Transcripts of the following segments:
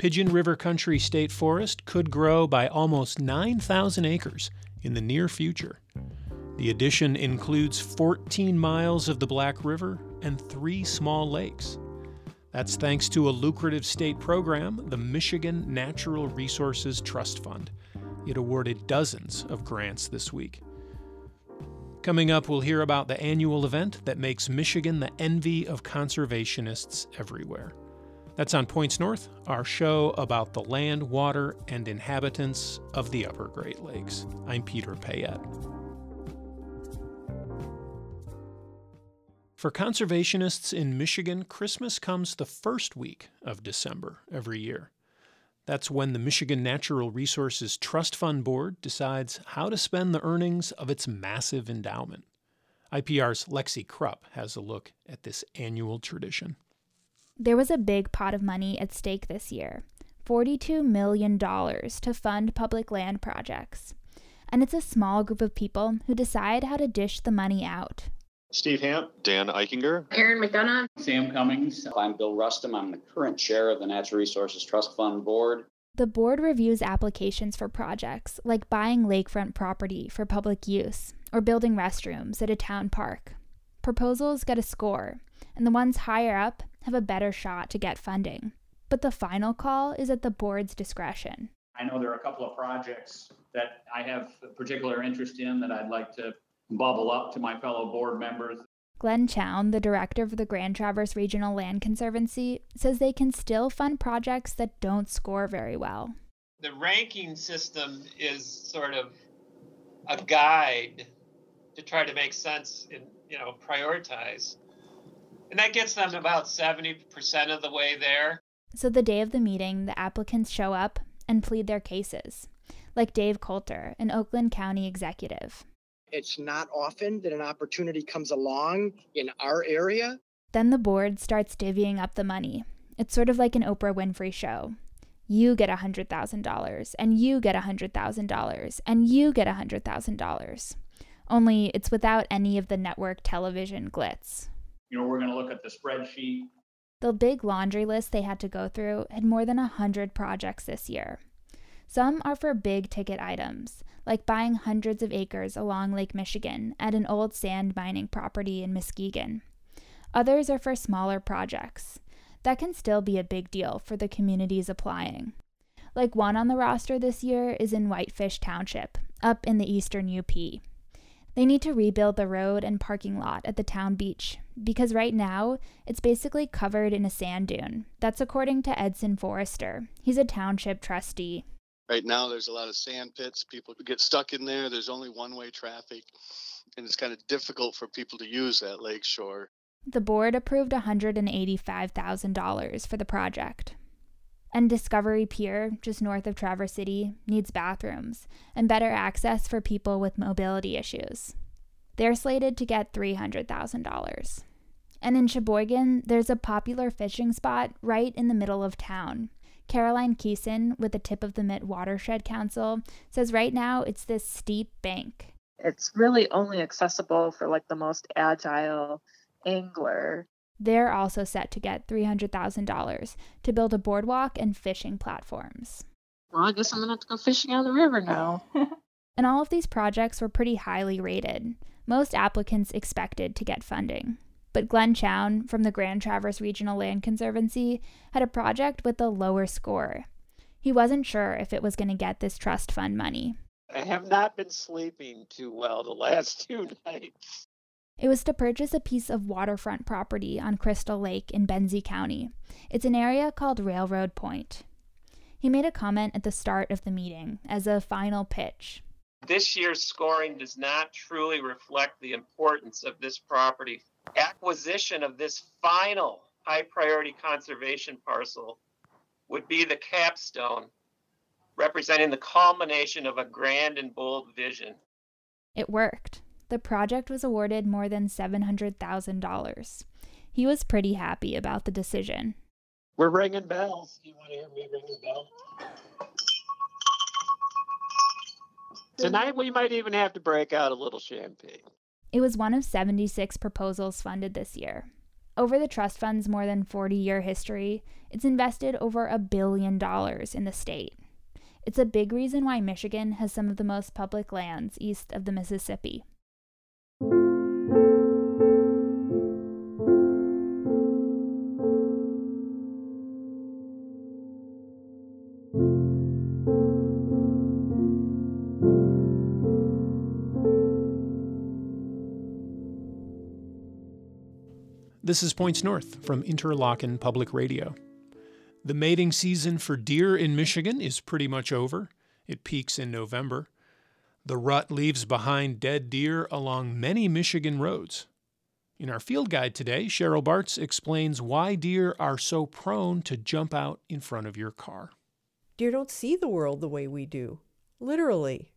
Pigeon River Country State Forest could grow by almost 9,000 acres in the near future. The addition includes 14 miles of the Black River and three small lakes. That's thanks to a lucrative state program, the Michigan Natural Resources Trust Fund. It awarded dozens of grants this week. Coming up, we'll hear about the annual event that makes Michigan the envy of conservationists everywhere. That's on Points North, our show about the land, water, and inhabitants of the Upper Great Lakes. I'm Peter Payette. For conservationists in Michigan, Christmas comes the first week of December every year. That's when the Michigan Natural Resources Trust Fund Board decides how to spend the earnings of its massive endowment. IPR's Lexi Krupp has a look at this annual tradition. There was a big pot of money at stake this year $42 million to fund public land projects. And it's a small group of people who decide how to dish the money out. Steve Hamp, Dan Eichinger, Erin McDonough, Sam Cummings. I'm Bill Rustem. I'm the current chair of the Natural Resources Trust Fund Board. The board reviews applications for projects like buying lakefront property for public use or building restrooms at a town park. Proposals get a score, and the ones higher up have a better shot to get funding. But the final call is at the board's discretion. I know there are a couple of projects that I have a particular interest in that I'd like to bubble up to my fellow board members. Glenn Chown, the director of the Grand Traverse Regional Land Conservancy, says they can still fund projects that don't score very well. The ranking system is sort of a guide to try to make sense and you know prioritize. And that gets them about 70% of the way there. So the day of the meeting, the applicants show up and plead their cases, like Dave Coulter, an Oakland County executive. It's not often that an opportunity comes along in our area. Then the board starts divvying up the money. It's sort of like an Oprah Winfrey show. You get $100,000, and you get $100,000, and you get $100,000. Only it's without any of the network television glitz. You know, we're going to look at the spreadsheet. The big laundry list they had to go through had more than 100 projects this year. Some are for big ticket items, like buying hundreds of acres along Lake Michigan at an old sand mining property in Muskegon. Others are for smaller projects. That can still be a big deal for the communities applying. Like one on the roster this year is in Whitefish Township, up in the eastern UP. They need to rebuild the road and parking lot at the town beach because right now it's basically covered in a sand dune. That's according to Edson Forrester. He's a township trustee. Right now, there's a lot of sand pits. People get stuck in there. There's only one way traffic, and it's kind of difficult for people to use that lake shore. The board approved $185,000 for the project. And Discovery Pier, just north of Traverse City, needs bathrooms and better access for people with mobility issues. They're slated to get $300,000. And in Cheboygan, there's a popular fishing spot right in the middle of town. Caroline Keeson with the Tip of the Mitt Watershed Council says right now it's this steep bank. It's really only accessible for like the most agile angler. They're also set to get $300,000 to build a boardwalk and fishing platforms. Well, I guess I'm gonna have to go fishing on the river now. and all of these projects were pretty highly rated. Most applicants expected to get funding. But Glenn Chown from the Grand Traverse Regional Land Conservancy had a project with a lower score. He wasn't sure if it was going to get this trust fund money. I have not been sleeping too well the last two nights. It was to purchase a piece of waterfront property on Crystal Lake in Benzie County. It's an area called Railroad Point. He made a comment at the start of the meeting as a final pitch. This year's scoring does not truly reflect the importance of this property. Acquisition of this final high priority conservation parcel would be the capstone, representing the culmination of a grand and bold vision. It worked the project was awarded more than $700,000. He was pretty happy about the decision. We're ringing bells. You want to hear me ring the bell? Tonight we might even have to break out a little champagne. It was one of 76 proposals funded this year. Over the trust fund's more than 40 year history, it's invested over a billion dollars in the state. It's a big reason why Michigan has some of the most public lands east of the Mississippi. This is Points North from Interlochen Public Radio. The mating season for deer in Michigan is pretty much over. It peaks in November. The rut leaves behind dead deer along many Michigan roads. In our field guide today, Cheryl Bartz explains why deer are so prone to jump out in front of your car. Deer don't see the world the way we do. Literally.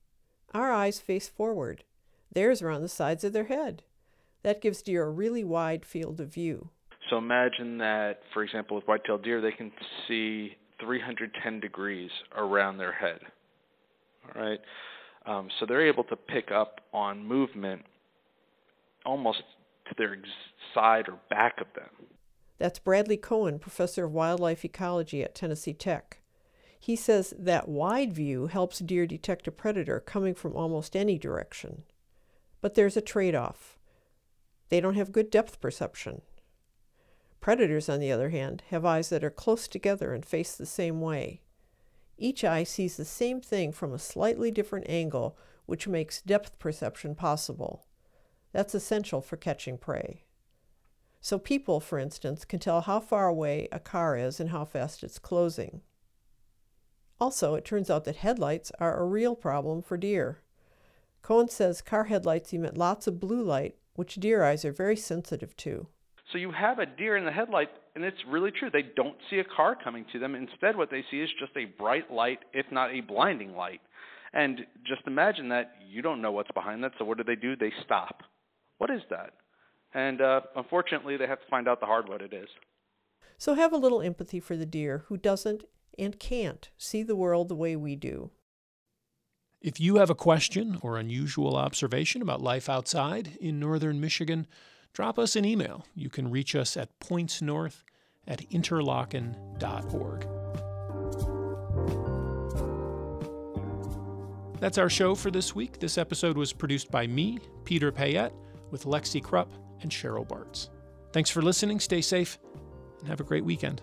Our eyes face forward. Theirs are on the sides of their head. That gives deer a really wide field of view. So imagine that, for example, with white-tailed deer, they can see 310 degrees around their head. All right, um, so they're able to pick up on movement almost to their side or back of them. That's Bradley Cohen, professor of wildlife ecology at Tennessee Tech. He says that wide view helps deer detect a predator coming from almost any direction. But there's a trade off. They don't have good depth perception. Predators, on the other hand, have eyes that are close together and face the same way. Each eye sees the same thing from a slightly different angle, which makes depth perception possible. That's essential for catching prey. So, people, for instance, can tell how far away a car is and how fast it's closing. Also, it turns out that headlights are a real problem for deer. Cohen says car headlights emit lots of blue light which deer eyes are very sensitive to. So you have a deer in the headlight, and it's really true. They don't see a car coming to them. Instead, what they see is just a bright light, if not a blinding light. And just imagine that you don't know what's behind that. So what do they do? They stop. What is that? And uh, unfortunately, they have to find out the hard way what it is. So have a little empathy for the deer who doesn't and can't see the world the way we do. If you have a question or unusual observation about life outside in northern Michigan, drop us an email. You can reach us at pointsnorth at interlochen.org. That's our show for this week. This episode was produced by me, Peter Payette, with Lexi Krupp and Cheryl Bartz. Thanks for listening. Stay safe and have a great weekend.